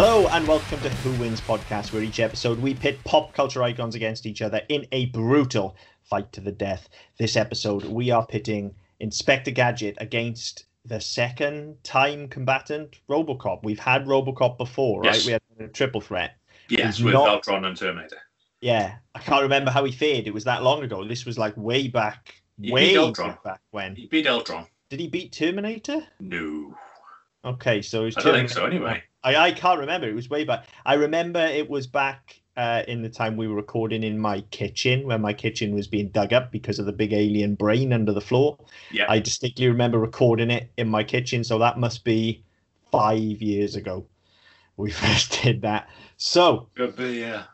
Hello and welcome to Who Wins podcast, where each episode we pit pop culture icons against each other in a brutal fight to the death. This episode we are pitting Inspector Gadget against the second time combatant Robocop. We've had Robocop before, right? We had a triple threat. Yes, He's with not- and Terminator. Yeah, I can't remember how he fared. It was that long ago. This was like way back, He way back when. He beat Ultron. Did he beat Terminator? No, Okay, so I don't think so. Anyway, I, I can't remember. It was way back. I remember it was back uh, in the time we were recording in my kitchen when my kitchen was being dug up because of the big alien brain under the floor. yeah, I distinctly remember recording it in my kitchen, so that must be five years ago. We first did that. So could be. Yeah,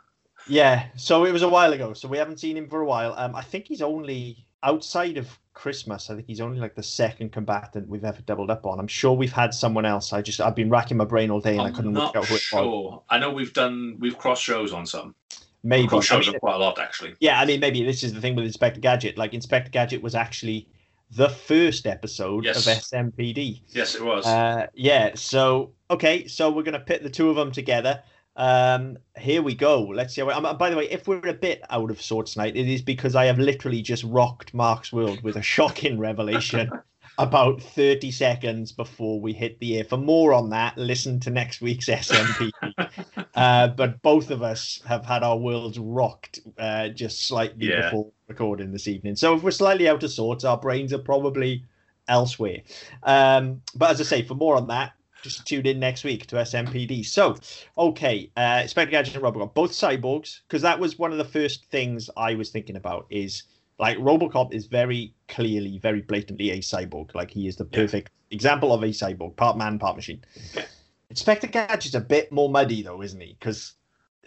yeah, so it was a while ago. So we haven't seen him for a while. Um, I think he's only outside of Christmas. I think he's only like the second combatant we've ever doubled up on. I'm sure we've had someone else. I just I've been racking my brain all day and I I'm couldn't not work out who it was. sure. I know we've done we've cross shows on some. Maybe. Cross I shows mean, quite a lot actually. yeah, I mean, maybe this is the thing with Inspector Gadget. Like Inspector Gadget was actually the first episode Yes. of SMPD. Yes, it was. Uh, yeah. So okay, so we're gonna pit the two of them together. Um, here we go. Let's see. How, um, by the way, if we're a bit out of sorts tonight, it is because I have literally just rocked Mark's world with a shocking revelation about 30 seconds before we hit the air. For more on that, listen to next week's SMP. uh, but both of us have had our worlds rocked uh, just slightly Yeah. before recording this evening. So if we're slightly out of sorts, our brains are probably elsewhere. Um, but as I say, for more on that, just tune in next week to SMPD. So, okay, uh, Inspector Gadget and Robocop, both cyborgs, because that was one of the first things I was thinking about. Is like Robocop is very clearly, very blatantly a cyborg. Like he is the Yeah. perfect example of a cyborg, part man, part machine. Yeah. Inspector Gadget's a bit more muddy though, isn't he? Because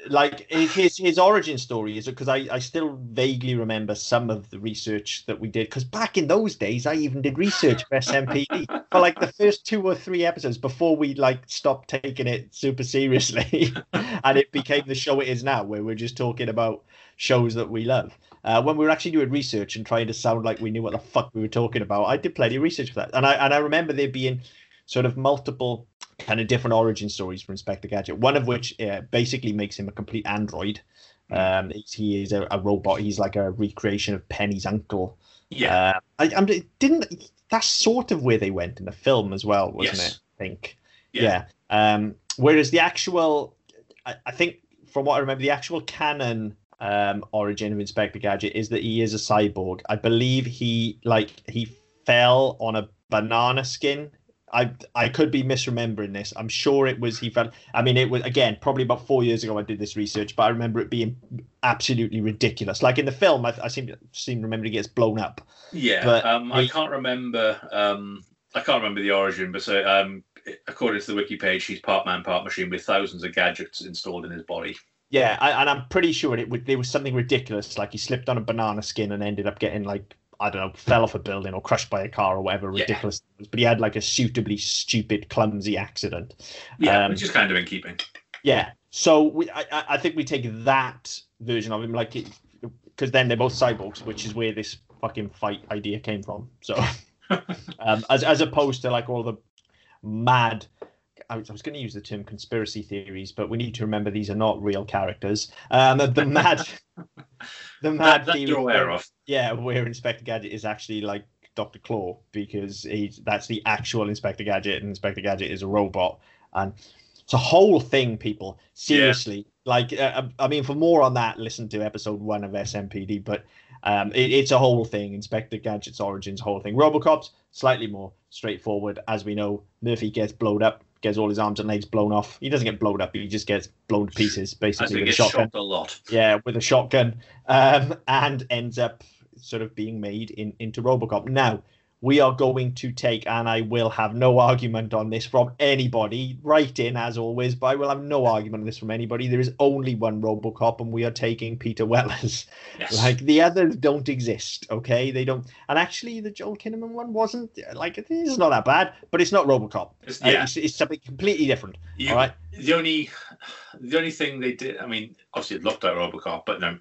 like his his origin story is because I, I still vaguely remember some of the research that we did because back in those days I even did research for SMPD for like the first two or three episodes before we like stopped taking it super seriously and it became the show it is now where we're just talking about shows that we love. Uh, when we were actually doing research and trying to sound like we knew what the fuck we were talking about, I did plenty of research for that, and I and I remember there being sort of multiple kind of different origin stories for Inspector Gadget. One of which uh, basically makes him a complete android. Um, he's- he is a, a robot. He's like a recreation of Penny's uncle. yeah, Uh, I, I'm didn't. That's sort of where they went in the film as well, wasn't Yes. it? I think. Yeah. Yeah. Um, whereas the actual, I, I think from what I remember, the actual canon um, origin of Inspector Gadget is that he is a cyborg. I believe he like he fell on a banana skin. I I could be misremembering this. I'm sure it was he fell. I mean, it was again probably about four years ago. I did this research, but I remember it being absolutely ridiculous. Like in the film, I, I seem seem to remember he gets blown up. yeah. but um, I he- can't remember. Um, I can't remember the origin, but so um, according to the wiki page, he's part man, part machine with thousands of gadgets installed in his body. Yeah, I, and I'm pretty sure it would. There was something ridiculous, like he slipped on a banana skin and ended up getting like I don't know, fell off a building or crushed by a car or whatever ridiculous. was. But he had like a suitably stupid, clumsy accident. Yeah, Um, which is kind of in keeping. Yeah, so we, I, I I think we take that version of him, like, because then they're both cyborgs, which is where this fucking fight idea came from. So, um, as as opposed to like all the mad. I was, going to use the term conspiracy theories, but we need to remember these are not real characters. Um, the mad, the mad That, that theory you're aware of. yeah, where Inspector Gadget is actually like Doctor Claw because he's that's the actual Inspector Gadget, and Inspector Gadget is a robot, and it's a whole thing. People seriously, like, uh, I mean, for more on that, listen to episode one of SMPD. But um, it, it's a whole thing. Inspector Gadget's origins, whole thing. RoboCop's slightly more straightforward, as we know. Murphy gets blown up, gets all his arms and legs blown off. He doesn't get blown up; he just gets blown to pieces, basically with a shotgun a lot. yeah, with a shotgun, um, and ends up sort of being made in, into Robocop. Now, we are going to take, and I will have no argument on this from anybody. Write in as always, but I will have no argument on this from anybody. There is only one Robocop, and we are taking Peter Weller's. Yes. Like the others don't exist, okay? They don't. And actually, the Joel Kinnaman one wasn't like it's not that bad, but it's not Robocop. It's- Uh, yeah. it's, it's something completely different. You, all right. The only, the only thing they did, I mean, obviously it looked like RoboCop, but no,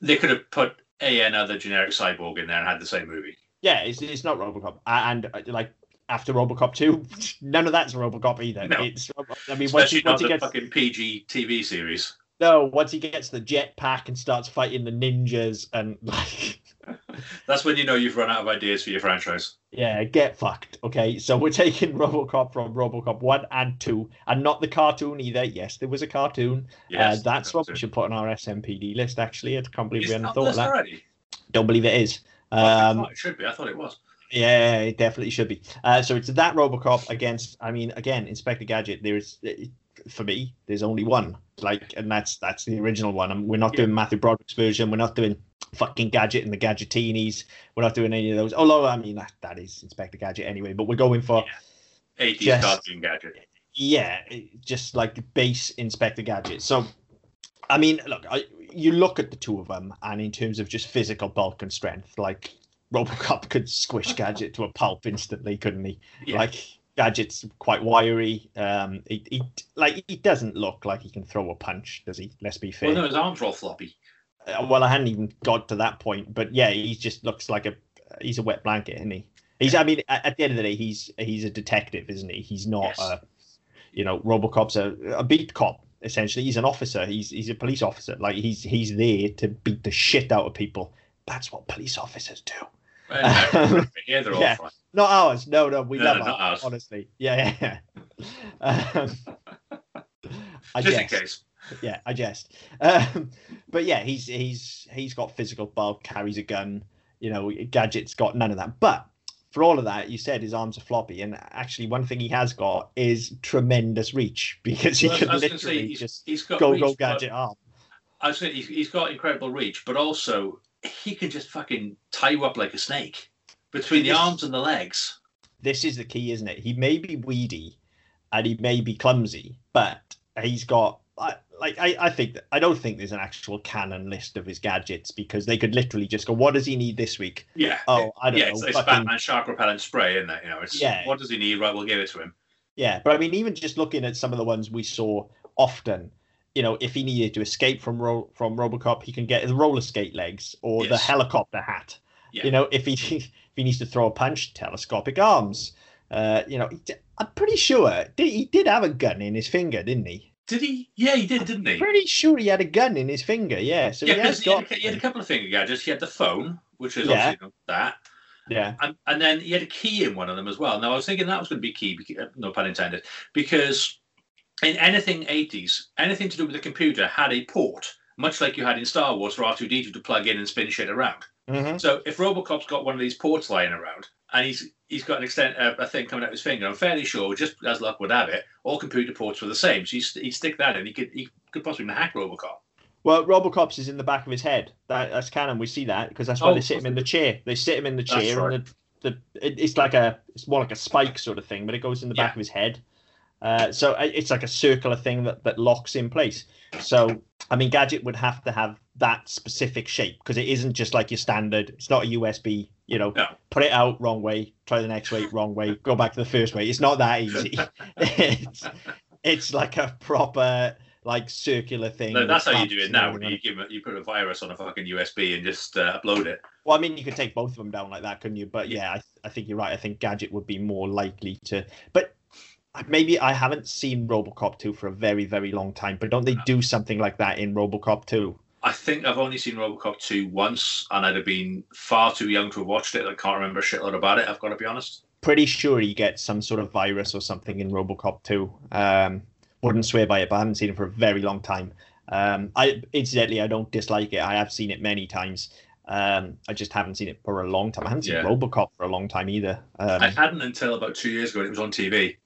they could have put a another generic cyborg in there and had the same movie. Yeah, it's, it's not Robocop, and uh, like after RoboCop two, none of that's RoboCop either. No. It's I mean once Especially once he the gets fucking PG TV series. no once he gets the jetpack and starts fighting the ninjas and like That's when you know you've run out of ideas for your franchise. yeah get fucked. Okay, so we're taking RoboCop from RoboCop one and two, and not the cartoon either. Yes, there was a cartoon. Yes, uh, that's what we should put on our SMPD list. Actually, I can't believe Is we hadn't thought of that. already? Don't believe it is. Um, it should be. I thought it was. Yeah, it definitely should be. Uh, so it's that RoboCop against. I mean, again, Inspector Gadget. There's for me, there's only one. Like, and that's that's the original one. And we're not Yeah. doing Matthew Broderick's version. We're not doing fucking Gadget and the Gadgetinis. We're not doing any of those. Although, I mean, that, that is Inspector Gadget anyway. But we're going for 80s Just- cartoon gadget. yeah, just like base Inspector Gadget. So, I mean, look, I, you look at the two of them, and in terms of just physical bulk and strength, like RoboCop could squish Gadget to a pulp instantly, couldn't he? Yeah. Like Gadget's quite wiry. Um, he, he like he doesn't look like he can throw a punch, does he? Let's be fair. Well, no, his arms are all floppy. Uh, well, I hadn't even got to that point, but yeah, he just looks like a he's a wet blanket, isn't he? He's. I mean, at, the end of the day, he's he's a detective, isn't he? He's not Yes. a, you know, RoboCop's a, a beat cop. Essentially, he's an officer. He's he's a police officer. Like he's he's there to beat the shit out of people. That's what police officers do. And, yeah, they're all Yeah. fine. Not ours. No, no, we No, love no, ours, ours. Honestly, yeah, yeah. yeah. Um, I Just in case. Yeah, I jest. Um, but yeah, he's he's he's got physical bulk, carries a gun. You know, gadget's got none of that. But for all of that, you said his arms are floppy, and actually, one thing he has got is tremendous reach because he Well, can I was going to say, literally he's, just he's got go reach, go gadget arm. I was he's, he's got incredible reach, but also he can just fucking tie you up like a snake between the Yes. arms and the legs. this is the key, isn't it? He may be weedy and he may be clumsy, but he's got I, like I, I think that I don't think there's an actual canon list of his gadgets because they could literally just go, what does he need this week? Yeah. Oh, I don't yeah, know. it's, it's fucking- Batman shark repellent spray, isn't it? You know, it's Yeah. what does he need? Right, we'll give it to him. Yeah, but I mean, even just looking at some of the ones we saw often, you know, if he needed to escape from Ro- from RoboCop, he can get his roller skate legs or the helicopter hat. Yeah. You know, if he if he needs to throw a punch, telescopic arms. Uh, you know, I'm pretty sure he did have a gun in his finger, didn't he? Did he? Yeah, he did, didn't he? Pretty sure he had a gun in his finger. Yeah, so yeah, he has he, had a- he had a couple of finger gadgets. He had the phone, which is Yeah. obviously that, yeah, and, and then he had a key in one of them as well. Now I was thinking that was going to be key, uh, no pun intended, because in anything 80s, anything to do with the computer had a port, much like you had in Star Wars for R2D2 to plug in and spin shit around. hmm So if Robocop's got one of these ports lying around and he's he's got an extent uh, a thing coming out of his finger, I'm fairly sure, just as luck would have it, all computer ports were the same. So he'd, he'd stick that in. He could he could possibly hack Robocop. Well, Robocop's is in the back of his head. That, that's canon. We see that because that's why Oh, they sit him in the chair. They sit him in the chair, right. and the, the it, it's like a it's more like a spike sort of thing, but it goes in the back of his head. Uh, so uh, it's like a circular thing that that locks in place. So I mean, Gadget would have to have that specific shape because it isn't just like your standard. It's not a USB. You know, No. put it out wrong way, try the next way wrong way, go back to the first way. It's not that easy. it's it's like a proper like circular thing. No, that's how you do it now. When you give it, you put a virus on a fucking USB and just uh, upload it. Well, I mean, you could take both of them down like that, couldn't you? But yeah, I, I think you're right. I think Gadget would be more likely to. But maybe I haven't seen RoboCop 2 for a very, very long time. But don't they do something like that in RoboCop 2? I think I've only seen Robocop 2 once, and I'd have been far too young to have watched it. I can't remember a shitload about it, I've got to be honest. Pretty sure he gets some sort of virus or something in RoboCop 2. Um, wouldn't swear by it, but I haven't seen it for a very long time. Um, I incidentally, I don't dislike it. I have seen it many times. Um, I just haven't seen it for a long time. I haven't seen Yeah. RoboCop for a long time either. Um, I hadn't until about two years ago, it was on TV.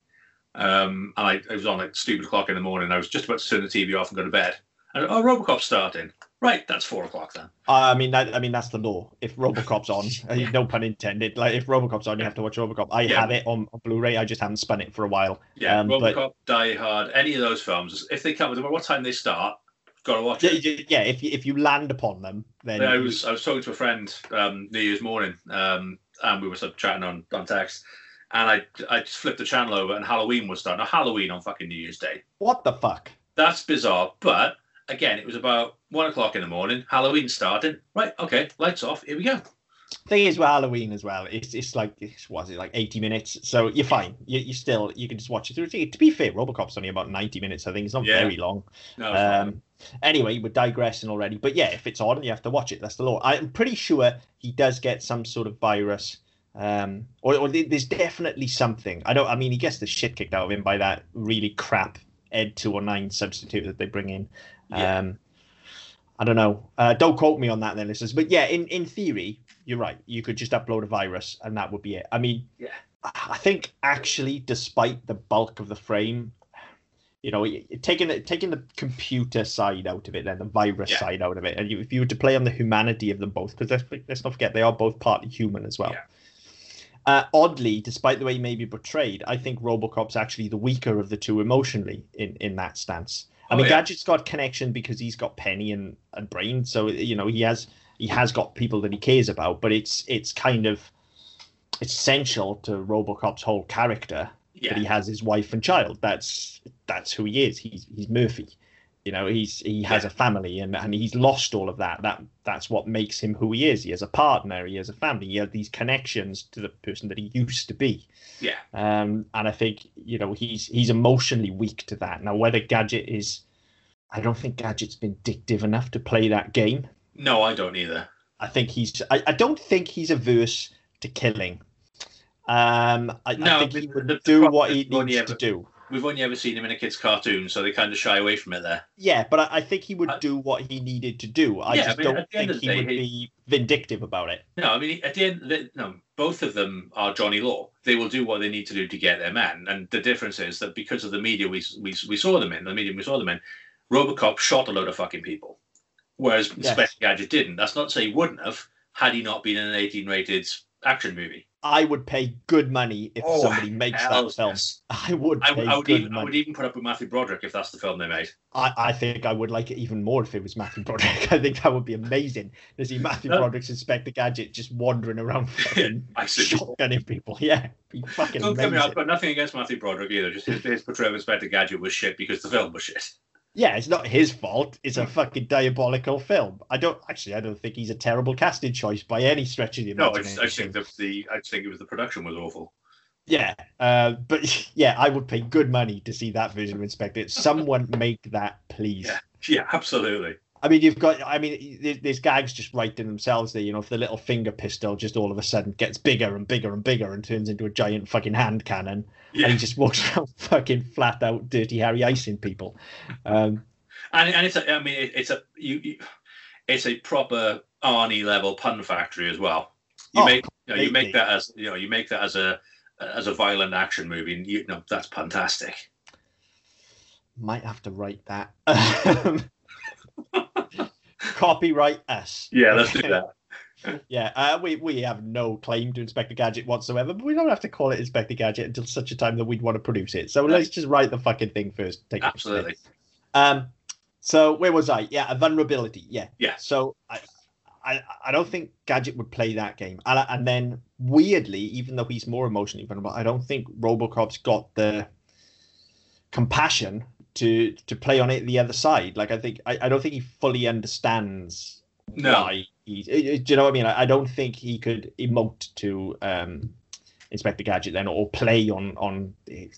Um, and I, it was on like stupid o'clock in the morning. I was just about to turn the TV off and go to bed. And oh, Robocop's starting. Right, that's four o'clock then. I mean, that, I mean that's the law. If RoboCop's on, uh, no pun intended. Like if RoboCop's on, you have to watch RoboCop. I Yeah. have it on, on Blu-ray. I just haven't spun it for a while. Yeah, Um, but- Robocop, Die Hard, any of those films, if they come, no matter what time they start, got to watch Yeah, it. yeah, if you, if you land upon them, then I was I was talking to a friend um, New Year's morning, um, and we were sort of chatting on, on text, and I I just flipped the channel over, and Halloween was starting. Now Halloween on fucking New Year's Day. what the fuck? That's bizarre, but again, it was about one o'clock in the morning. Halloween starting. Right, okay, lights off. Here we go. thing is with Halloween as well, it's it's like it's, was it like eighty minutes, so you're fine. You you still you can just watch it through. To be fair, RoboCop's only about ninety minutes. I think it's not Yeah. very long. No. Um, anyway, we're digressing already, but yeah, if it's on, you have to watch it. That's the law. I'm pretty sure he does get some sort of virus, um, or, or there's definitely something. I don't. I mean, he gets the shit kicked out of him by that really crap Ed two or nine substitute that they bring in. Yeah. Um, I don't know. Uh, don't quote me on that, then, listeners. But yeah, in in theory, you're right. You could just upload a virus, and that would be it. I mean, Yeah. I think actually, despite the bulk of the frame, you know, taking the taking the computer side out of it, then the virus Yeah. side out of it, and you, if you were to play on the humanity of them both, because let's, let's not forget they are both partly human as well. Yeah. Uh, oddly, despite the way he may be portrayed, I think RoboCop's actually the weaker of the two emotionally in in that stance. I Oh, mean, yeah. Gadget's got connection because he's got Penny and, and Brain, so you know he has he has got people that he cares about. But it's it's kind of essential to RoboCop's whole character yeah. that he has his wife and child. That's that's who he is. He's he's Murphy. You know, he's he has a family and, and he's lost all of that. That that's what makes him who he is. He has a partner, he has a family, he has these connections to the person that he used to be. Yeah. Um, and I think, you know, he's he's emotionally weak to that. Now whether Gadget is I don't think Gadget's vindictive enough to play that game. No, I don't either. I think he's I, I don't think he's averse to killing. Um I, I No, think but he would the do problem what he needs you to do. We've only ever seen him in a kid's cartoon, so they kind of shy away from it there. Yeah, but I, I think he would do what he needed to do. I Yeah, just I mean, don't at the end think he day, would he- be vindictive about it. No, I mean, at the end, the, no, both of them are Johnny Law. They will do what they need to do to get their man. And the difference is that because of the media we, we, we saw them in, the medium we saw them in, Robocop shot a load of fucking people. Whereas Yes. Inspector Gadget didn't. That's not to say he wouldn't have had he not been in an 18 rated action movie. I would pay good money if Oh, somebody makes that film. yes. I would I, I would good even, I would even put up with Matthew Broderick if that's the film they made. I, I think I would like it even more if it was Matthew Broderick. I think that would be amazing to see Matthew No. Broderick's Inspector Gadget just wandering around fucking shotgunning people. Yeah, be fucking Don't amazing. I've got nothing against Matthew Broderick either. Just his, his portrayal of Inspector Gadget was shit because the film was shit. Yeah, it's not his fault. It's a fucking diabolical film. I don't actually. I don't think he's a terrible casting choice by any stretch of the No, I, imagination. I think that the I think it was the production was awful. Yeah, uh, but yeah, I would pay good money to see that version of Inspector. Someone make that, please. Yeah. Yeah, absolutely. I mean, you've got. I mean, there's gags just in themselves. There, you know, if the little finger pistol just all of a sudden gets bigger and bigger and bigger and turns into a giant fucking hand cannon, and he just walks around fucking flat out, dirty Harry icing people. Um, and and it's a, I mean it, it's a you, you it's a proper Arnie level pun factory as well. You Oh, make you, know, you make that as you know you make that as a as a violent action movie, and you know that's fantastic. might have to write that. Copyright us. Yeah, let's do that. Yeah, uh, we we have no claim to Inspector Gadget whatsoever, but we don't have to call it Inspector Gadget until such a time that we'd want to produce it. So let's just write the fucking thing first. Take Absolutely. Um, so where was I? Yeah, a vulnerability. Yeah. Yeah. So I, I, I don't think Gadget would play that game. And, and then weirdly, even though he's more emotionally vulnerable, I don't think RoboCop's got the compassion to to play on it the other side. Like I think I, I don't think he fully understands No. why he's. eh, eh, Do you know what I mean? I, I don't think he could emote to um, Inspector Gadget then, or play on on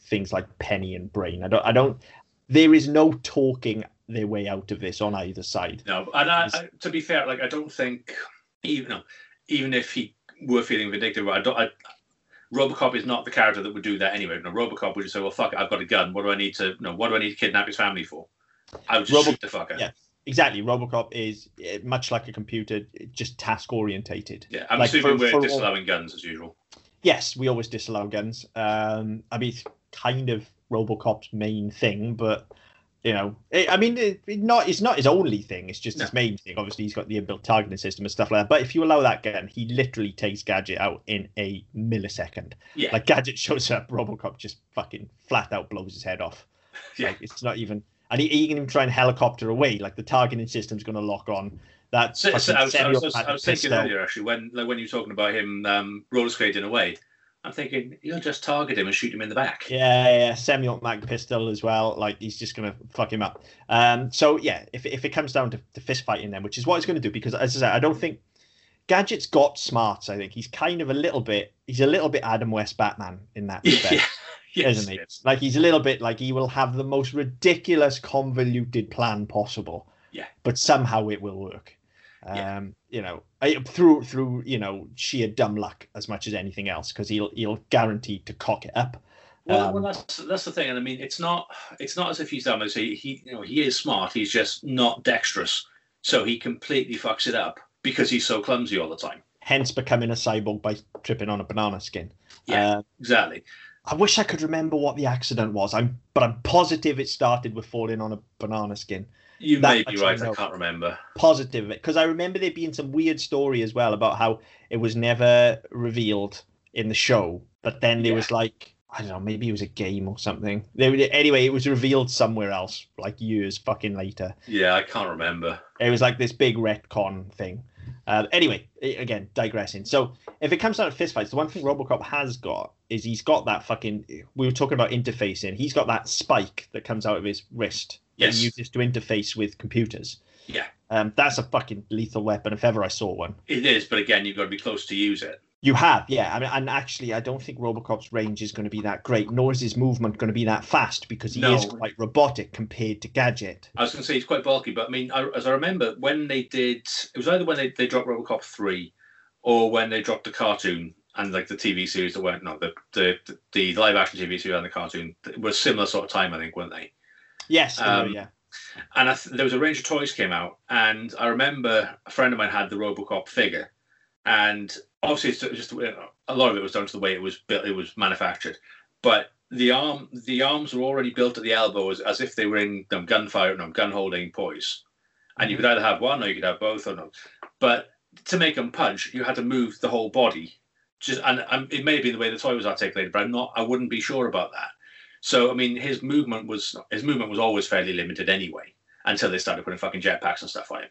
things like Penny and Brain. I don't. I don't. There is no talking their way out of this on either side. No, and I, I, to be fair, like I don't think even no, even if he were feeling vindictive, I don't. I, Robocop is not the character that would do that anyway. No, Robocop would just say, "Well, fuck it, I've got a gun. What do I need to? No, what do I need to kidnap his family for? I would just Robo- shoot the fucker." yeah. Exactly. RoboCop is eh, much like a computer, just task orientated. Yeah, I'm Like, assuming for- we're for all- disallowing guns as usual. Yes, we always disallow guns. Um, I mean, it's kind of RoboCop's main thing, but you know, eh, I mean, it, it not it's not his only thing. It's just his main thing. Obviously, he's got the inbuilt targeting system and stuff like that. But if you allow that gun, he literally takes Gadget out in a millisecond. Yeah, Like Gadget shows up, RoboCop just fucking flat out blows his head off. Yeah. Like it's not even, and he, he can even try and helicopter away. Like the targeting system's going to lock on. That So, so I, was, I, was, I, was, thinking earlier actually when like, when you were talking about him um, roller skating away, I'm thinking you'll just target him and shoot him in the back. Yeah, yeah, yeah. semi-automatic pistol as well. Like he's just gonna fuck him up. Um, so yeah, if if it comes down to, to fist fighting, then which is what he's gonna do, because as I said, I don't think Gadget's got smarts. I think he's kind of a little bit. He's a little bit Adam West Batman in that respect. Yeah. Yes, isn't he? yes. Like he's a little bit like he will have the most ridiculous, convoluted plan possible. Yeah. But somehow it will work. Um, Yeah. you know, I- through through you know sheer dumb luck as much as anything else, because he'll he'll guarantee to cock it up. Well, Um, well, that's that's the thing, and I mean, it's not it's not as if he's dumb. As he, he you know he is smart. He's just not dexterous, so he completely fucks it up because he's so clumsy all the time. Hence, becoming a cyborg by tripping on a banana skin. Yeah. Uh, Exactly. I wish I could remember what the accident was. I'm, but I'm positive it started with falling on a banana skin. You That may be right. I know. can't remember. Positive because I remember there being some weird story as well about how it was never revealed in the show, but then there Yeah. was like I don't know, maybe it was a game or something. There, anyway, it was revealed somewhere else, like years fucking later. Yeah, I can't remember. It was like this big retcon thing. Uh, anyway, again, digressing. So if it comes down to fistfights, the one thing Robocop has got is he's got that fucking. We were talking about interfacing. He's got that spike that comes out of his wrist that he uses to interface with computers. Yeah. Um, that's a fucking lethal weapon if ever I saw one. It is, but again, you've got to be close to use it. You have, yeah. I mean, and actually, I don't think Robocop's range is going to be that great, nor is his movement going to be that fast because he No. is quite robotic compared to Gadget. I was going to say he's quite bulky, but I mean, I, as I remember, when they did, it was either when they, they dropped RoboCop three, or when they dropped the cartoon and like the TV series that went no the the the live action TV series and the cartoon it was similar sort of time I think weren't they? Yes, they were, Um, yeah. And I th- there was a range of toys came out, and I remember a friend of mine had the RoboCop figure, and obviously it's just a lot of it was down to the way it was built, it was manufactured, but the arm the arms were already built at the elbow as, as if they were in um, gunfire no, gun holding poise, and you could either have one or you could have both or no, but to make them punch you had to move the whole body, just and um, it may have been the way the toy was articulated, but I'm not I wouldn't be sure about that. So I mean, his movement was his movement was always fairly limited anyway until they started putting fucking jetpacks and stuff on him.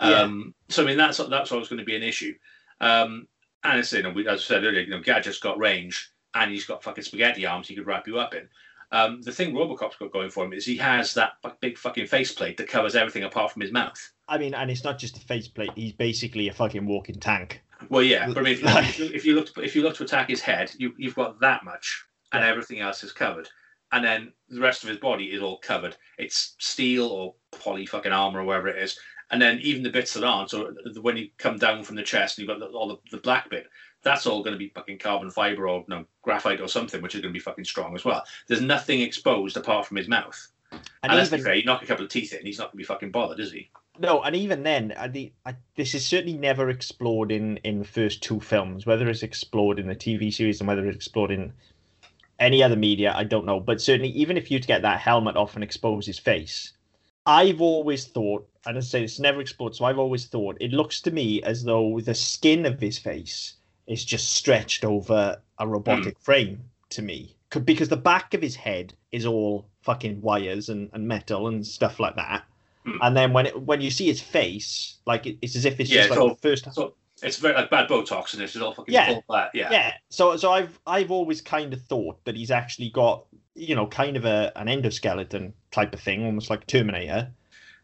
Yeah. Um, so I mean, that's that's always going to be an issue. Um, and it's, you know, as I said earlier, you know, Gadget's got range and he's got fucking spaghetti arms he could wrap you up in. Um, the thing Robocop's got going for him is he has that big fucking faceplate that covers everything apart from his mouth. I mean, and it's not just a faceplate. He's basically a fucking walking tank. Well, yeah, but I mean, if, if, you, if you look to, if you look to attack his head, you, you've got that much, and Yeah. everything else is covered. And then the rest of his body is all covered. It's steel or poly fucking armor or whatever it is. And then even the bits that aren't, so when you come down from the chest and you've got the, all the, the black bit, that's all going to be fucking carbon fiber or no, graphite or something, which is going to be fucking strong as well. There's nothing exposed apart from his mouth. And, And let's even fair, you knock a couple of teeth in, he's not going to be fucking bothered, is he? no, and even then, I, the, I, this is certainly never explored in in the first two films. Whether it's explored in the TV series and whether it's explored in any other media, I don't know. But certainly, even if you get that helmet off and expose his face, I've always thought, and I say it's never explored, so I've always thought it looks to me as though the skin of his face is just stretched over a robotic frame to me. Because the back of his head is all fucking wires and, and metal and stuff like that. Hmm. And then when it, when you see his face, like it, it's as if it's Yeah, just it's like all- the first So it's very like bad Botox and it's just all fucking Yeah. full flat. Yeah. yeah. So so I've I've always kind of thought that he's actually got you know kind of a an endoskeleton type of thing, almost like Terminator.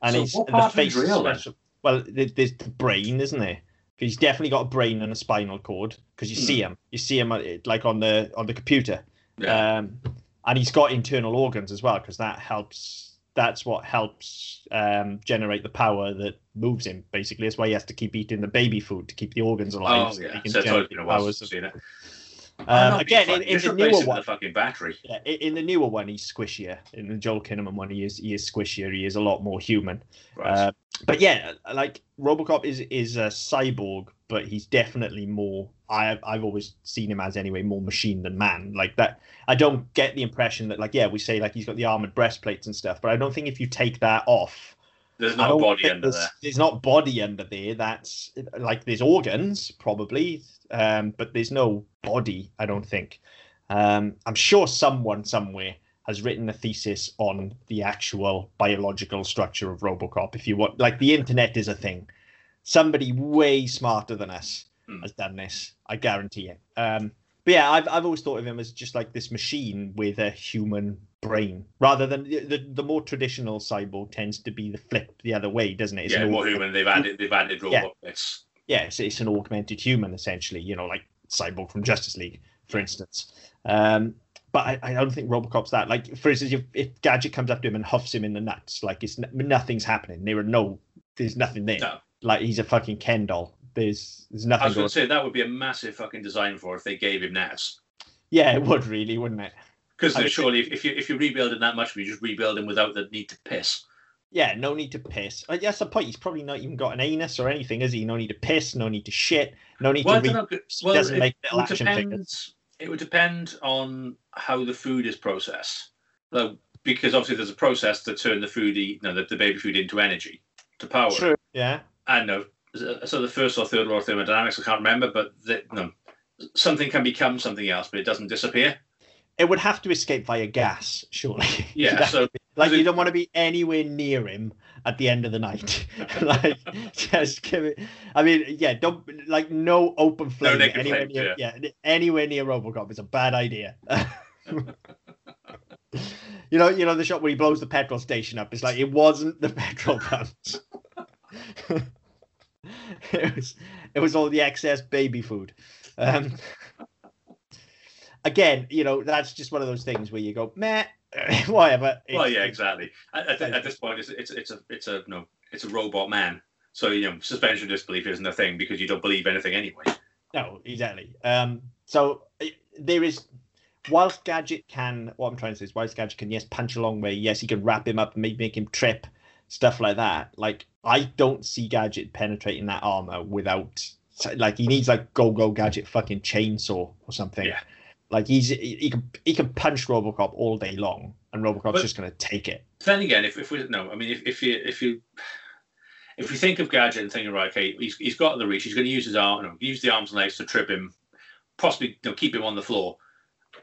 And So it's what the part of face. is real, special- Well, there's the brain, isn't there? He's definitely got a brain and a spinal cord because you Hmm. see him. You see him uh, like on the on the computer. Yeah. Um, and he's got internal organs as well because that helps. That's what helps um, generate the power that moves him. Basically, that's why he has to keep eating the baby food to keep the organs alive. oh so yeah. he can So it's generate always been a while since I've seen it. um, Oh, again, in, in the newer one, a fucking battery. yeah, i- in the newer one, he's squishier. In the Joel Kinnaman one, he is he is squishier. He is a lot more human. Right. Uh, but yeah, like RoboCop is is a cyborg, but he's definitely more. I I've always seen him as anyway more machine than man. Like that, I don't get the impression that like yeah we say like he's got the armored breastplates and stuff, but I don't think if you take that off, There's I no don't body under there's, there. There's not body under there. That's like there's organs probably, um, but there's no body. I don't think. Um, I'm sure someone somewhere has written a thesis on the actual biological structure of RoboCop. If you want, like the internet is a thing. Somebody way smarter than us Hmm. has done this. I guarantee it. Um, but yeah, I've I've always thought of him as just like this machine with a human brain, rather than the the, the more traditional cyborg tends to be the flip the other way, doesn't it? It's Yeah, more human. They've added they've added Yeah. robot bits. yeah, it's, it's an augmented human essentially. You know, like Cyborg from Justice League, for instance. Um, but I, I don't think Robocop's that. Like, for instance, if, if Gadget comes up to him and huffs him in the nuts, like it's nothing's happening. There are no, there's nothing there. No. Like he's a fucking Ken doll. There's there's I was going to say that would be a massive fucking design for if they gave him NAS. Yeah, it would really, wouldn't it? Because surely, if, if you if you're rebuilding that much, you just rebuild him without the need to piss. Yeah, no need to piss. Uh, that's the point. He's probably not even got an anus or anything, is he? No need to piss. No need to shit. No need Well, to. Re- know. Well, doesn't it, make it little would action depend. figures. It would depend on how the food is processed. Like, because obviously there's a process to turn the food, you know, the, the baby food into energy to power. True. Yeah. And know. Uh, so the first or third law of thermodynamics, I can't remember, but the, no, something can become something else, but it doesn't disappear. It would have to escape via gas, surely. Yeah, so- be- like it- you don't want to be anywhere near him at the end of the night. like just give it. I mean, yeah, don't like no open flame naked anywhere flames, near. Yeah. anywhere near RoboCop is a bad idea. you know, you know the shot where he blows the petrol station up. It's like it wasn't the petrol pumps. it was it was all the excess baby food. Um, again, you know, that's just one of those things where you go, meh, whatever. Well, yeah, exactly. At, at, at this point, it's, it's it's a it's a no, it's a robot man. So you know, suspension of disbelief isn't a thing because you don't believe anything anyway. No, exactly. Um, so there is, whilst Gadget can, what I'm trying to say is, whilst Gadget can, yes, punch a long way, yes, he can wrap him up and make, make him trip, stuff like that. Like, I don't see Gadget penetrating that armor without, like, he needs, like, go, go, Gadget fucking chainsaw or something. Yeah. Like, he's, he, he can, he can punch Robocop all day long, and Robocop's But- just going to take it. Then again, if, if we no, I mean, if, if you if you if you think of Gadget and thinking, right, okay, he's, he's got the reach, he's going to use his arm, no, use the arms and legs to trip him, possibly you know, keep him on the floor.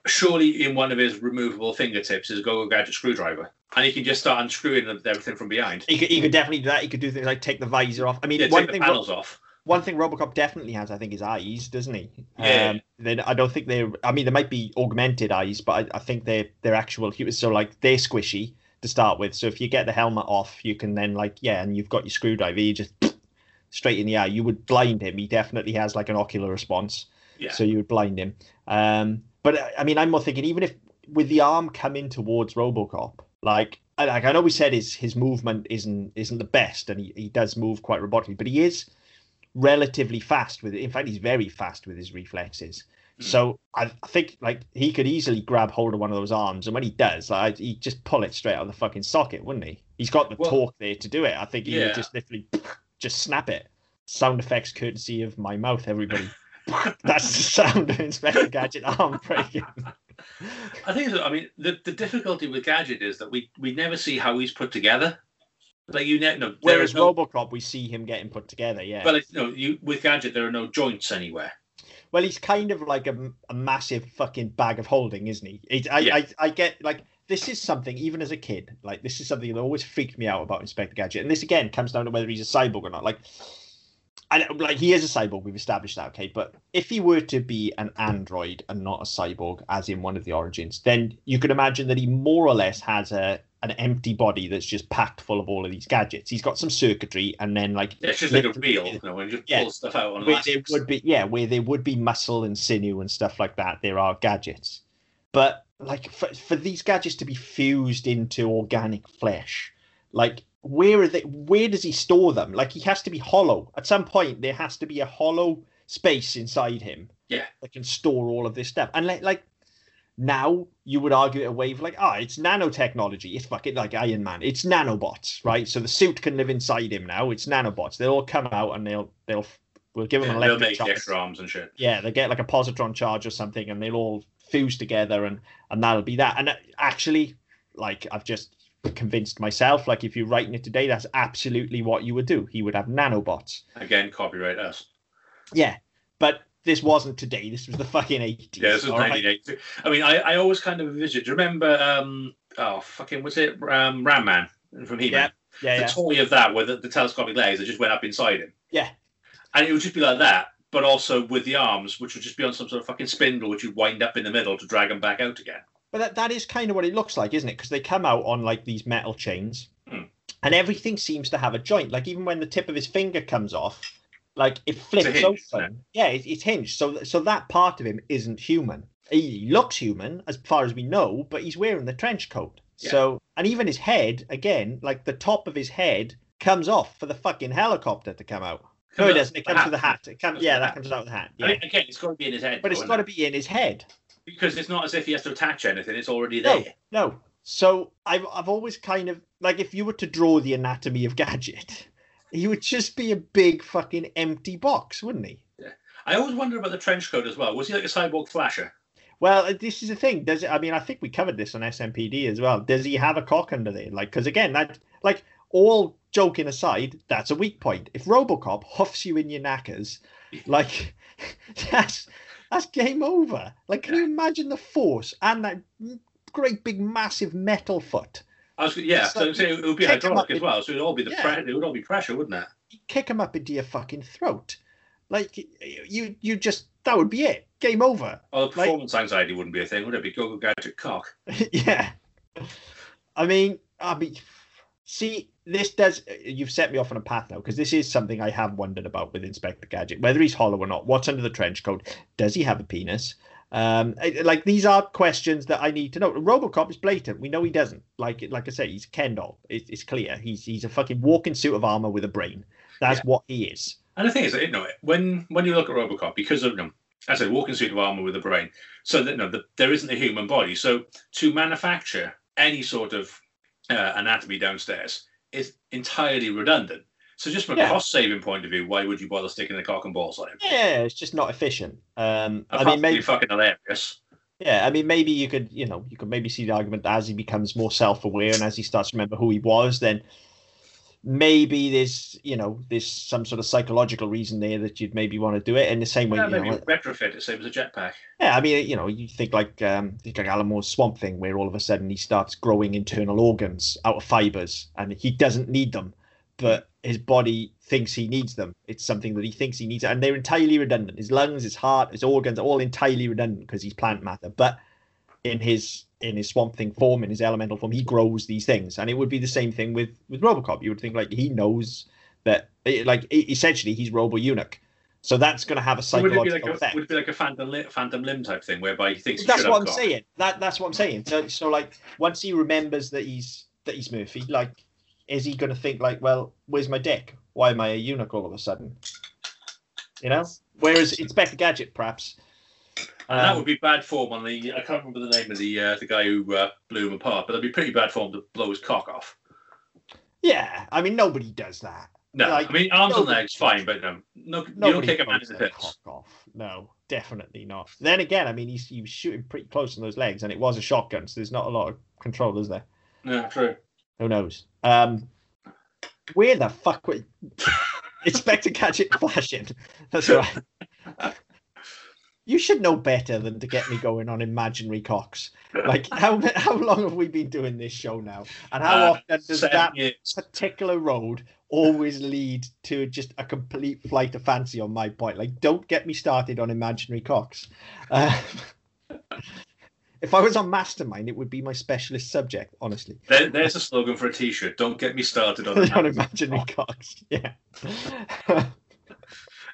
Surely, in one of his removable fingertips is a Go-Go Gadget screwdriver, and he can just start unscrewing everything from behind. He could, he could definitely do that. He could do things like take the visor off. I mean, Yeah, one take the thing. panels off. one thing RoboCop definitely has, I think, is eyes, doesn't he? Yeah. Um, then I don't think they're. I mean, there might be augmented eyes, but I, I think they're they're actual. So like they're squishy to start with. So if you get the helmet off, you can then like yeah, and you've got your screwdriver. You just straight in the eye. You would blind him. He definitely has like an ocular response. Yeah. So you would blind him. Um, but uh, I mean, I'm more thinking even if with the arm coming towards RoboCop, like I, like I know we said his his movement isn't isn't the best, and he, he does move quite robotically, but he is relatively fast with it. In fact, he's very fast with his reflexes. Mm. So I, I think like he could easily grab hold of one of those arms, and when he does, like he just pull it straight out of the fucking socket, wouldn't he? He's got the Well- torque there to do it. I think he Yeah. would just literally just snap it. Sound effects courtesy of my mouth, everybody. That's the sound of Inspector Gadget arm breaking. I think so. I mean, the, the difficulty with Gadget is that we, we never see how he's put together. Like you never, no, Whereas no, RoboCop, we see him getting put together. Yeah. like, no, you with Gadget there are no joints anywhere. Well, he's kind of like a, a massive fucking bag of holding, isn't he? It, I, Yeah. I, I get like this is something even as a kid, like this is something that always freaked me out about Inspector Gadget, and this again comes down to whether he's a cyborg or not. Like, I like he is a cyborg, we've established that, okay. But if he were to be an android and not a cyborg, as in one of the origins, then you could imagine that he more or less has a an empty body that's just packed full of all of these gadgets. He's got some circuitry, and then like Yeah, it's just like a reel, you know, and just Yeah. pull stuff out on where there would be yeah where there would be muscle and sinew and stuff like that there are gadgets but like for, for these gadgets to be fused into organic flesh like where are they where does he store them? Like he has to be hollow. At some point there has to be a hollow space inside him Yeah. that can store all of this stuff. And like like now you would argue it away for like ah it's nanotechnology. It's fucking like iron man. It's nanobots right? So the suit can live inside him now. It's nanobots. They'll all come out and they'll they'll we'll give them Yeah, an they'll electric make charge. extra arms and shit. yeah they get like a positron charge or something and they'll all fuse together and and that'll be that. And uh, actually like i've just convinced myself like if you're writing it today that's absolutely what you would do he would have nanobots Again, copyright us. yeah but this wasn't today this was the fucking 80s Yeah, this right? 1982. I mean, I, I always kind of envisioned. Do you remember? Um, oh, fucking, was it um, Ram Man from He-Man? yeah the yeah toy of that where the, the telescopic legs that just went up inside him. Yeah. And it would just be like that, but also with the arms, which would just be on some sort of fucking spindle, which you'd wind up in the middle to drag them back out again. But that, that is kind of what it looks like, isn't it? Because they come out on like these metal chains, Hmm. and everything seems to have a joint. Like even when the tip of his finger comes off, Like it flips hinge, open. it? Yeah, it, it's hinged. So so that part of him isn't human. He looks human as far as we know, but he's wearing the trench coat. Yeah. So and even his head, again, like the top of his head comes off for the fucking helicopter to come out. No, it doesn't. It comes with the hat. It comes, yeah, that comes out of the hat. I Yeah. mean, again, it's got to be in his head. but it's got to be in his head. Because it's not as if he has to attach anything. It's already there. no. no. So I've I've always kind of like if you were to draw the anatomy of Gadget, he would just be a big fucking empty box, wouldn't he? Yeah. I always wonder about the trench coat as well. Was he like a cyborg flasher? Well, uh, this is the thing. Does it, I mean I think we covered this on SMPD as well. Does he have a cock under there? Like, because again, that like all joking aside, that's a weak point. If RoboCop huffs you in your knackers, like that's that's game over. Like, can you imagine the force and that great big massive metal foot? I was, yeah, so like- so it would be hydraulic as well. So it would all be the Yeah. pre- it would all be pressure, wouldn't it? kick him up into your fucking throat. Like you, you just that would be it. Game over. Well, the performance anxiety wouldn't be a thing, would it? Be go go gadget cock. yeah. I mean, I mean, see, this does. You've set me off on a path now because this is something I have wondered about with Inspector Gadget, whether he's hollow or not. What's under the trench coat? Does he have a penis? Um, like these are questions that I need to know. RoboCop is blatant. We know he doesn't. Like, like I say, he's Ken doll. It's, it's clear. He's he's a fucking walking suit of armor with a brain. That's Yeah. what he is. And the thing is, you know, when when you look at RoboCop, because of you know, as I say, walking suit of armor with a brain, so that you know, the, there isn't a human body. So to manufacture any sort of uh, anatomy downstairs is entirely redundant. So just from a Yeah. cost saving point of view, why would you bother sticking the cock and balls on him? Yeah, it's just not efficient. Um, I mean, maybe fucking hilarious. Yeah, I mean, maybe you could, you know, you could maybe see the argument as he becomes more self-aware and as he starts to remember who he was, then maybe there's, you know, there's some sort of psychological reason there that you'd maybe want to do it in the same way. Yeah, you maybe know, retrofit it, same as a jetpack. yeah, I mean, you know, you think like, um, think like Alan Moore's Swamp Thing, where all of a sudden he starts growing internal organs out of fibers, and he doesn't need them, but his body thinks he needs them. It's something that he thinks he needs, and they're entirely redundant. His lungs, his heart, his organs, are all entirely redundant because he's plant matter. But in his in his Swamp Thing form, in his elemental form, he grows these things, and it would be the same thing with with RoboCop. You would think like he knows that, like essentially, he's Robo Eunuch. So that's going to have a Would it psychological be like a effect. would it be like a phantom limb, phantom limb type thing whereby he thinks That's what I'm cock? saying. That that's what I'm saying. So so like once he remembers that he's that he's Murphy, like is he going to think like, well, where's my dick? Why am I a eunuch all of a sudden? You know. Whereas Inspector Gadget, perhaps. And that um, would be bad form on the. I can't remember the name of the uh, the guy who uh, blew him apart, but that'd be pretty bad form to blow his cock off. yeah, I mean nobody does that. No, Like, I mean arms and legs fine, but no, no, you don't take a man in the their cock off. No, definitely not. Then again, I mean he's he was shooting pretty close on those legs, and it was a shotgun, so there's not a lot of control, is there? No, true. Who knows? Um, where the fuck were Inspector Gadget flashing? That's right. You should know better than to get me going on imaginary cocks. Like how how long have we been doing this show now? And how Uh, often does that years. particular road always lead to just a complete flight of fancy on my point? Like, don't get me started on imaginary cocks. Uh, if I was on Mastermind, it would be my specialist subject, honestly. There, there's a slogan for a T-shirt. Don't get me started on on imaginary cocks. Yeah.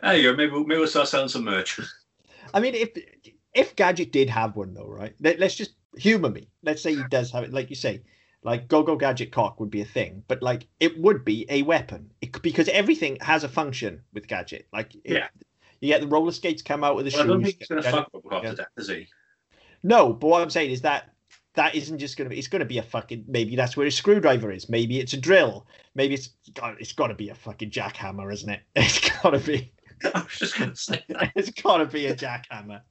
There you go. Maybe, maybe we'll start selling some merch. I mean, if if Gadget did have one though, right? Let, let's just humor me. Let's say he does have it, like you say, like Go Go Gadget cock would be a thing, but like it would be a weapon it, because everything has a function with Gadget. Like, if Yeah. you get the roller skates come out with the Well, I don't shoes. think he's going to fuck Robocop yeah. to death, is he? No, but what I'm saying is that that isn't just going to be. It's going to be a fucking. Maybe that's where a screwdriver is. Maybe it's a drill. Maybe it's. God, It's got to be a fucking jackhammer, isn't it? It's got to be. I was just going to say that. It's got to be a jackhammer.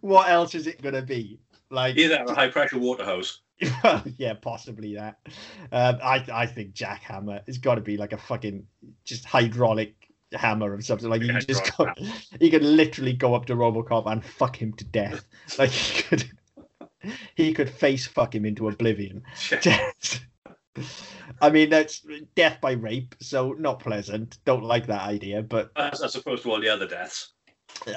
What else is it going to be? Like, Either have a high pressure water hose. well, yeah, possibly that. Um, I I think jackhammer It's got to be like a fucking just hydraulic hammer or something. Like you Yeah, just go, you could literally go up to RoboCop and fuck him to death. Like he could, he could face fuck him into oblivion. Just- I mean, that's death by rape, so not pleasant. Don't like that idea, but As, as opposed to all the other deaths.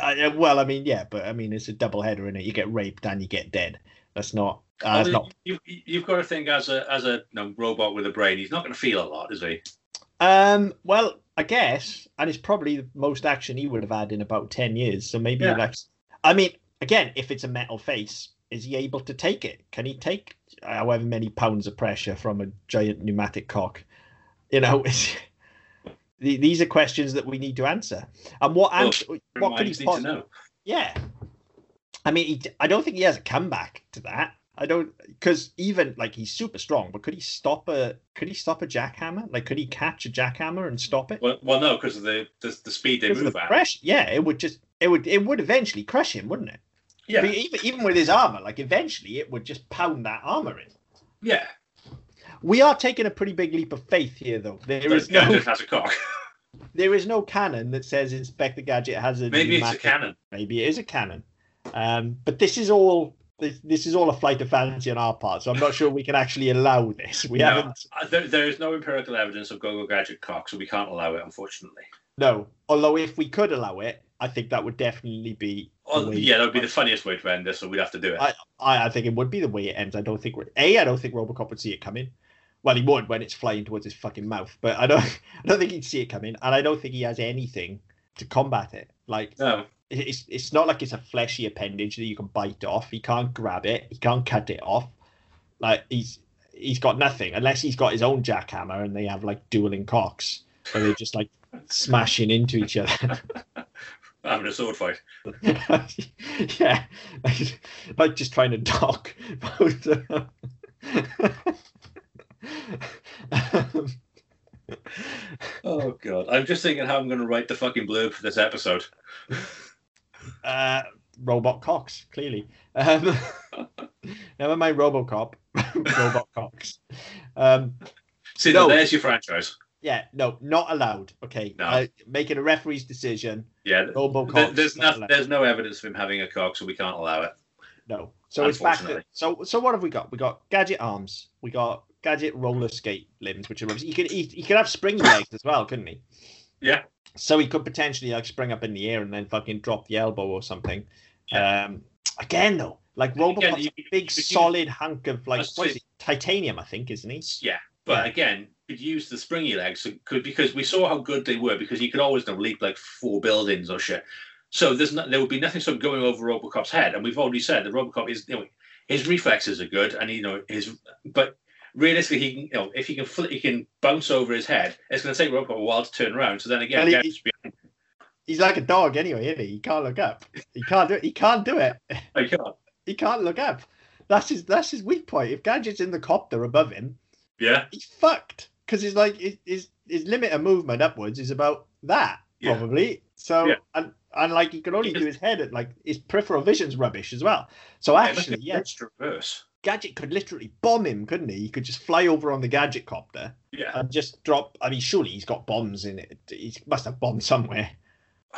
I, well, I mean, yeah, but I mean, it's a double header in it. You get raped and you get dead. That's not. Uh, not. you, you've got to think as a as a you know, robot with a brain, he's not going to feel a lot, is he? Um. Well, I guess, and it's probably the most action he would have had in about ten years. So maybe Yeah. like, I mean, again, if it's a metal face, is he able to take it? Can he take however many pounds of pressure from a giant pneumatic cock? You know, these are questions that we need to answer. And what Well, answer? What could he Minds need to possibly? know. Yeah, I mean, he, I don't think he has a comeback to that. I don't because even like he's super strong, but could he stop a could he stop a jackhammer? Like, could he catch a jackhammer and stop it? Well, well, no, because of the, the the speed they move the at. pressure, yeah, it would just it would it would eventually crush him, wouldn't it? Yeah, But even even with his armor, like eventually it would just pound that armor in. yeah. We are taking a pretty big leap of faith here, though. There is no Gadget has a cock. there is no canon that says Inspector Gadget has a Maybe it's a cannon. maybe it is a canon. Um, but this is all this, this is all a flight of fancy on our part, so I'm not sure we can actually allow this. We No, haven't There, there is no empirical evidence of Go-Go Gadget cock, so we can't allow it, unfortunately. no. Although if we could allow it, I think that would definitely be Oh, yeah, that would be the funniest way to end this, so we'd have to do it. I, I I think it would be the way it ends. I don't think we're A, I don't think Robocop would see it coming. Well, he would when it's flying towards his fucking mouth, but I don't I don't think he'd see it coming, and I don't think he has anything to combat it. Like no, it's it's not like it's a fleshy appendage that you can bite off. He can't grab it. He can't cut it off. Like he's he's got nothing unless he's got his own jackhammer and they have like dueling cocks, so they're just like smashing into each other. having a sword fight. yeah, like, like just trying to dock. Um, Oh god, I'm just thinking how I'm going to write the fucking blurb for this episode. uh, robot cocks, clearly. Um, never mind Robocop, robot cocks. Um, See, No. there's your franchise. Yeah, no, not allowed. Okay, No. uh, making a referee's decision. Yeah, there's not no, there's no evidence of him having a cock, so we can't allow it. No. So it's back to so so what have we got? We got gadget arms. We got gadget roller skate limbs, which are obviously he could he, he could have springy legs as well, couldn't he? Yeah. So he could potentially like spring up in the air and then fucking drop the elbow or something. Um again though, like Robocop's Again, a big you solid hunk of like what is it? Titanium, I think, isn't he? Yeah, but again, could use the springy legs could because we saw how good they were because he could always you know, leap like four buildings or shit. So there's not there would be nothing sort of going over Robocop's head, and we've already said that Robocop is you know his reflexes are good, and you know his but realistically he can you know if he can fl- he can bounce over his head, it's going to take Robocop a while to turn around. So then again, he- He's like a dog anyway, isn't he? He can't look up. He can't do it. He can't do it. I can't. He can't look up. That's his that's his weak point. If Gadget's in the copter above him, Yeah, he's fucked because he's like his, his his limit of movement upwards is about that Yeah. probably. So Yeah. and and like he can only do his head at like his peripheral vision's rubbish as well. So actually, yeah, it's reverse. Gadget could literally bomb him, couldn't he? He could just fly over on the Gadget copter Yeah, and just drop. I mean, surely he's got bombs in it. He must have bombs somewhere.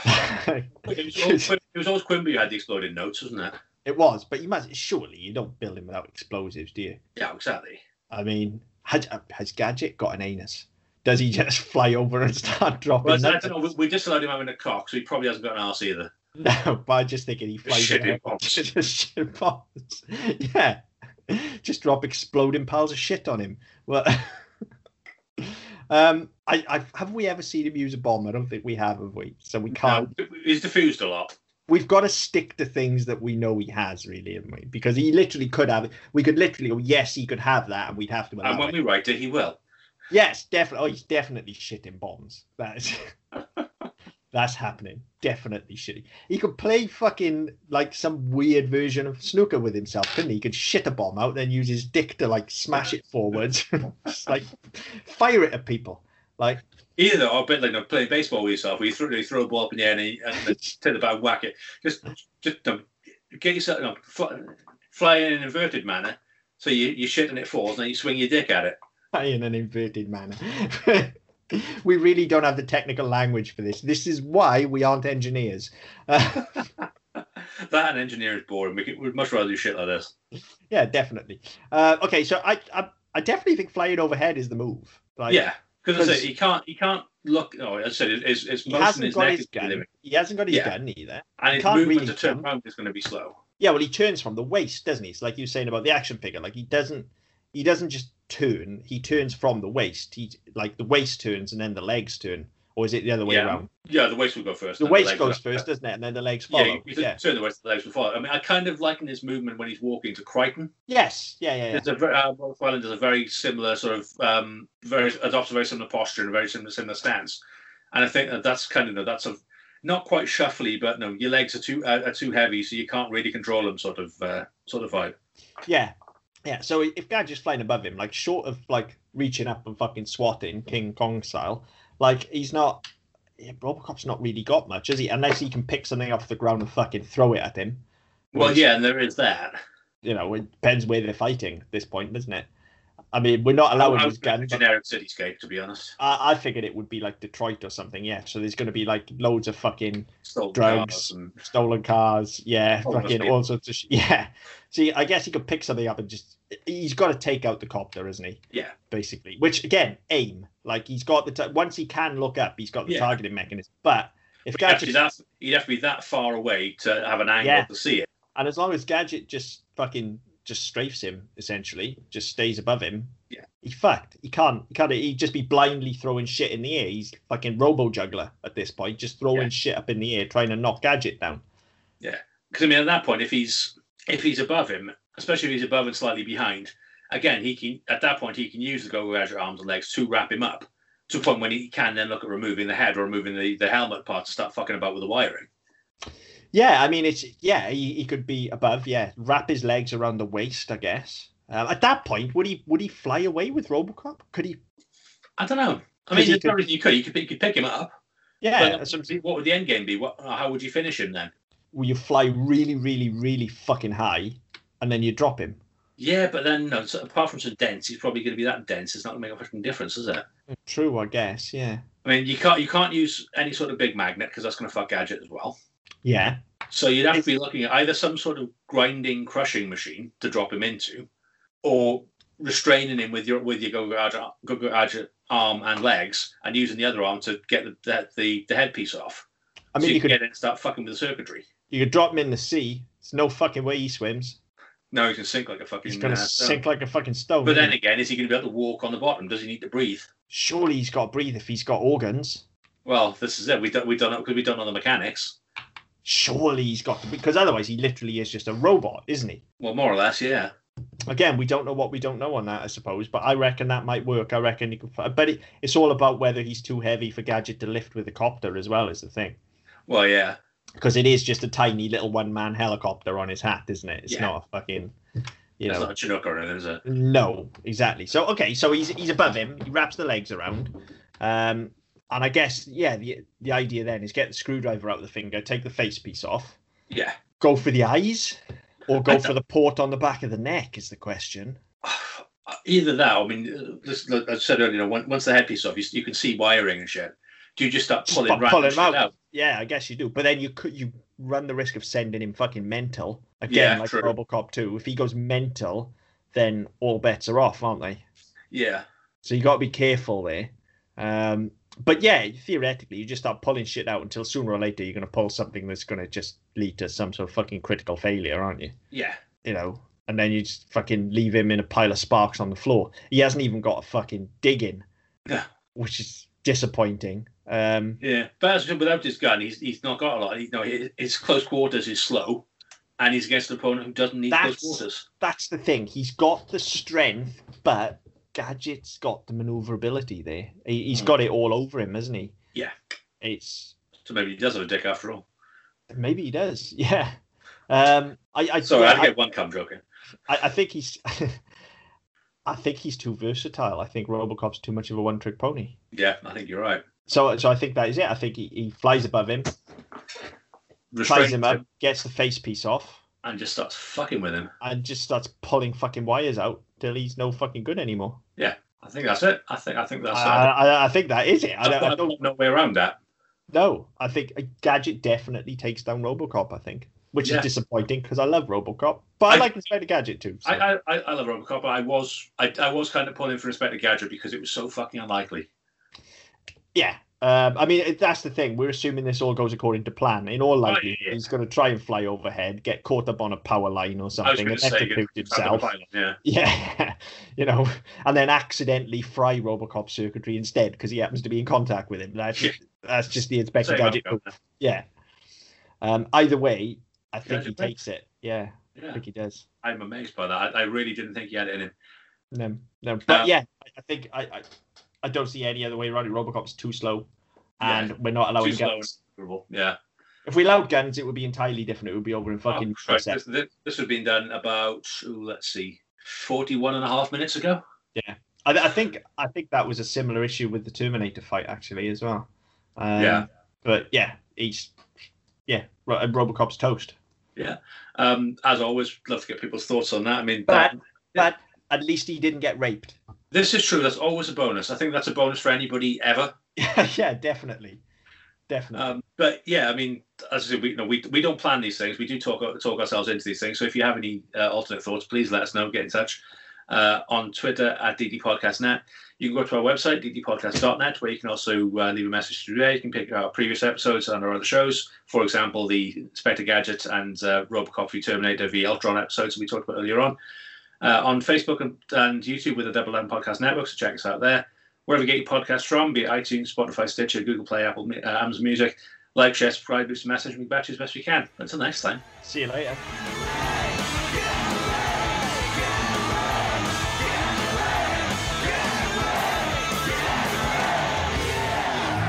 it was, always, it was always Quimby who had the exploding notes, wasn't it? it was, but you must surely you don't build him without explosives, do you? Yeah, exactly. I mean, has, has Gadget got an anus? Does he just fly over and start dropping? Well, I nuts? don't know. We, just allowed him having a cock, so he probably hasn't got an arse either. No, but I'm just thinking he flies Shit in bombs. Just shit bombs. Yeah, just drop exploding piles of shit on him. Well, um, I, I have we ever seen him use a bomb? I don't think we have, have we? So we can't. Um, he's diffused a lot. We've got to stick to things that we know he has, really, haven't we? Because he literally could have. it. We could literally go, yes, he could have that, and we'd have to And when it. we write it, he will. Yes, definitely. Oh, he's definitely shitting bombs. That's that's happening. Definitely shitting. He could play fucking like some weird version of snooker with himself, couldn't he? He could shit a bomb out, then use his dick to like smash it forwards, just like fire it at people. Like Either or a bit like you know, playing baseball with yourself, where you throw, you throw a ball up in the air and, you, and then to the bat, and whack it. Just, just um, get yourself, you know, fly, fly in an inverted manner, so you you shit and it falls, and then you swing your dick at it. in an inverted manner. we really don't have the technical language for this. This is why we aren't engineers. That and engineering is boring. We could, we'd much rather do shit like this. yeah, definitely. Uh, okay, so I, I I definitely think flying overhead is the move. Like, yeah, because I said he can't he can't look. Oh, I said, his his motion in his neck his is gun. He hasn't got his Yeah. gun either. and he his can't movement really to turn jump. around is going to be slow. Yeah, well, he turns from the waist, doesn't he? It's like you were saying about the action figure. Like he doesn't, he doesn't just turn. He turns from the waist. He like the waist turns and then the legs turn, or is it the other way Yeah. around? Yeah, the waist will go first. The waist legs goes first, doesn't it? And then the legs Yeah, follow. you, you Yeah. turn the waist, the legs will follow. I mean, I kind of liken his movement when he's walking to Kryten. Yes. Yeah. Yeah. yeah. There's a very, uh, Rolf Wellen does a very similar sort of um, very adopts a very similar posture and a very similar similar stance, and I think that that's kind of that's a not quite shuffly, but no, your legs are too uh, are too heavy, so you can't really control them. Sort of uh, sort of vibe. Yeah. Yeah. So if Gadget's flying above him, like short of like reaching up and fucking swatting King Kong style, like he's not. Yeah, Robocop's not really got much, is he? Unless he can pick something off the ground and fucking throw it at him. Well, Which, yeah, and there is that. You know, it depends where they're fighting at this point, doesn't it? I mean, we're not allowing I his was gun. but generic cityscape, to be honest. I, I figured it would be like Detroit or something. Yeah. So there's going to be like loads of fucking Stolen Drugs. cars and stolen cars. Yeah, Homeless fucking all sorts of sh- yeah. See, I guess he could pick something up and just he's got to take out the copter, isn't he? Yeah. Basically, which again, aim. Like he's got the t- once he can look up, he's got the Yeah. targeting mechanism. But if But Gadget that's, you'd have to be that far away to have an angle Yeah. to see it. and as long as Gadget just fucking just strafes him, essentially, just stays above him. Yeah. He fucked. He can't. He can't. He'd just be blindly throwing shit in the air. He's fucking robo juggler at this point, just throwing Yeah. shit up in the air, trying to knock Gadget down. Yeah, because I mean, at that point, if he's if he's above him, especially if he's above and slightly behind, again, he can at that point he can use the go gadget arms and legs to wrap him up to a point when he can then look at removing the head or removing the, the helmet part to start fucking about with the wiring. Yeah, I mean, it's yeah, he, he could be above. Yeah, wrap his legs around the waist, I guess. Um, at that point, would he would he fly away with RoboCop? Could he? I don't know. I mean, he there's could- you could. You could, you could pick him up. Yeah, but what what would the end game be? What? How would you finish him then? will you fly really, really, really fucking high, and then you drop him? Yeah, but then no. So apart from so dense, he's probably going to be that dense. It's not going to make a fucking difference, is it? True, I guess. Yeah, I mean, you can't you can't use any sort of big magnet because that's going to fuck gadget as well. yeah, So you'd have to be looking at either some sort of grinding, crushing machine to drop him into, or restraining him with your with your go go gadget arm and legs, and using the other arm to get the the, the, the headpiece off. I so mean, you, you can could get in and start fucking with the circuitry. you could drop him in the sea. There's no fucking way he swims. No, he can sink like a fucking. He's gonna uh, stone. sink like a fucking stone. But then he? again, is he going to be able to walk on the bottom? Does he need to breathe? surely he's got to breathe if he's got organs. Well, this is it. We don't we don't because we don't know the mechanics. Surely he's got to, because otherwise he literally is just a robot, isn't he? Well, more or less, yeah. again, we don't know what we don't know on that, I suppose. But I reckon that might work. I reckon he could. But it, it's all about whether he's too heavy for Gadget to lift with the copter as well. Is the thing Well, yeah. Because it is just a tiny little one-man helicopter on his hat, isn't it? It's Yeah. not a fucking, you It's know. not a Chinook or anything, is it? No, exactly. So okay, so he's he's above him. He wraps the legs around, um, and I guess yeah, the the idea then is get the screwdriver out of the finger, take the face piece off, Yeah. go for the eyes, or go for the port on the back of the neck is the question. Either that, I mean, uh, this, like I said earlier, you know, once once the headpiece off, you, you can see wiring and shit. Do you just start pulling pulling shit out. out? Yeah, I guess you do. But then you could you run the risk of sending him fucking mental again, Yeah, like true. RoboCop 2. If he goes mental, then all bets are off, aren't they? Yeah. So you got to be careful there. Um, but yeah, theoretically, you just start pulling shit out until sooner or later you're going to pull something that's going to just lead to some sort of fucking critical failure, aren't you? Yeah. You know, and then you just fucking leave him in a pile of sparks on the floor. He hasn't even got a fucking digging, Yeah. which is disappointing. Um, Yeah. As, without his gun, he's he's not got a lot. You know, his, close quarters is slow, and he's against an opponent who doesn't need close quarters. that's the thing. He's got the strength, but Gadget's got the maneuverability there. He, he's Hmm. got it all over him, hasn't he? Yeah. It's So maybe he does have a dick after all. maybe he does. Yeah. Um, I, I, Sorry, yeah, I, get one cum joking. I, I think he's. I think he's too versatile. I think RoboCop's too much of a one-trick pony. Yeah, I think you're right. So, so I think that is it. I think he, he flies above him, flies him up, gets the face piece off, and just starts fucking with him. and just starts pulling fucking wires out till he's no fucking good anymore. Yeah, I think that's it. I think I think that's it. I, I think that is it. I don't, I don't no way around that. No, I think a Gadget definitely takes down RoboCop. I think, which Yeah. is disappointing because I love RoboCop, but I, I- like Inspector Gadget too. so- I, I, I I love Robocop, but I was I, I was kind of pulling for Inspector Gadget because it was so fucking unlikely. Yeah, Um, I mean, that's the thing. We're assuming this all goes according to plan. In all likelihood, yeah. he's going to try and fly overhead, get caught up on a power line or something, and execute get stuck on the himself. pylon, yeah. Yeah, you know, and then accidentally fry Robocop circuitry instead because he happens to be in contact with him. That's Yeah. that's just the Inspector Same Gadget. Yeah. Um. Either way, I think he Gadget wins. takes it. Yeah, I think he does. I'm amazed by that. I, I really didn't think he had it in him. No, no. But Um, yeah, I- I think I, I I don't see any other way around it. Robocop's too slow, and Yeah, we're not allowing Too guns. Yeah. If we allowed guns, it would be entirely different. It would be over in fucking. Oh, this, this, this would have been done about, ooh, let's see, 41 and a half minutes ago. I, I think I think that was a similar issue with the Terminator fight actually as well. Um, Yeah. But yeah, he's yeah, Robocop's toast. Um, as always, love to get people's thoughts on that. I mean, But- that, But at least he didn't get raped. This is true. That's always a bonus. I think that's a bonus for anybody ever. yeah, definitely, definitely. Um, but yeah, I mean, as I said, we, you know, we, we don't plan these things. We do talk talk ourselves into these things. So if you have any uh, alternate thoughts, please let us know. Get in touch uh, on Twitter at ddpodcastnet. You can go to our website, ddpodcast.net, where you can also uh, leave a message today. You can pick our previous episodes and our other shows. For example, the Spectre Gadget and uh, Robocop v Terminator v Ultron episodes that we talked about earlier on. Uh, on Facebook and, and YouTube with the Double M Podcast Network, so check us out there. Wherever you get your podcasts from, be it iTunes, Spotify, Stitcher, Google Play, Apple, uh, Amazon Music, like, share, subscribe, leave some message, and get back to you as best we can. Until next time. See you later.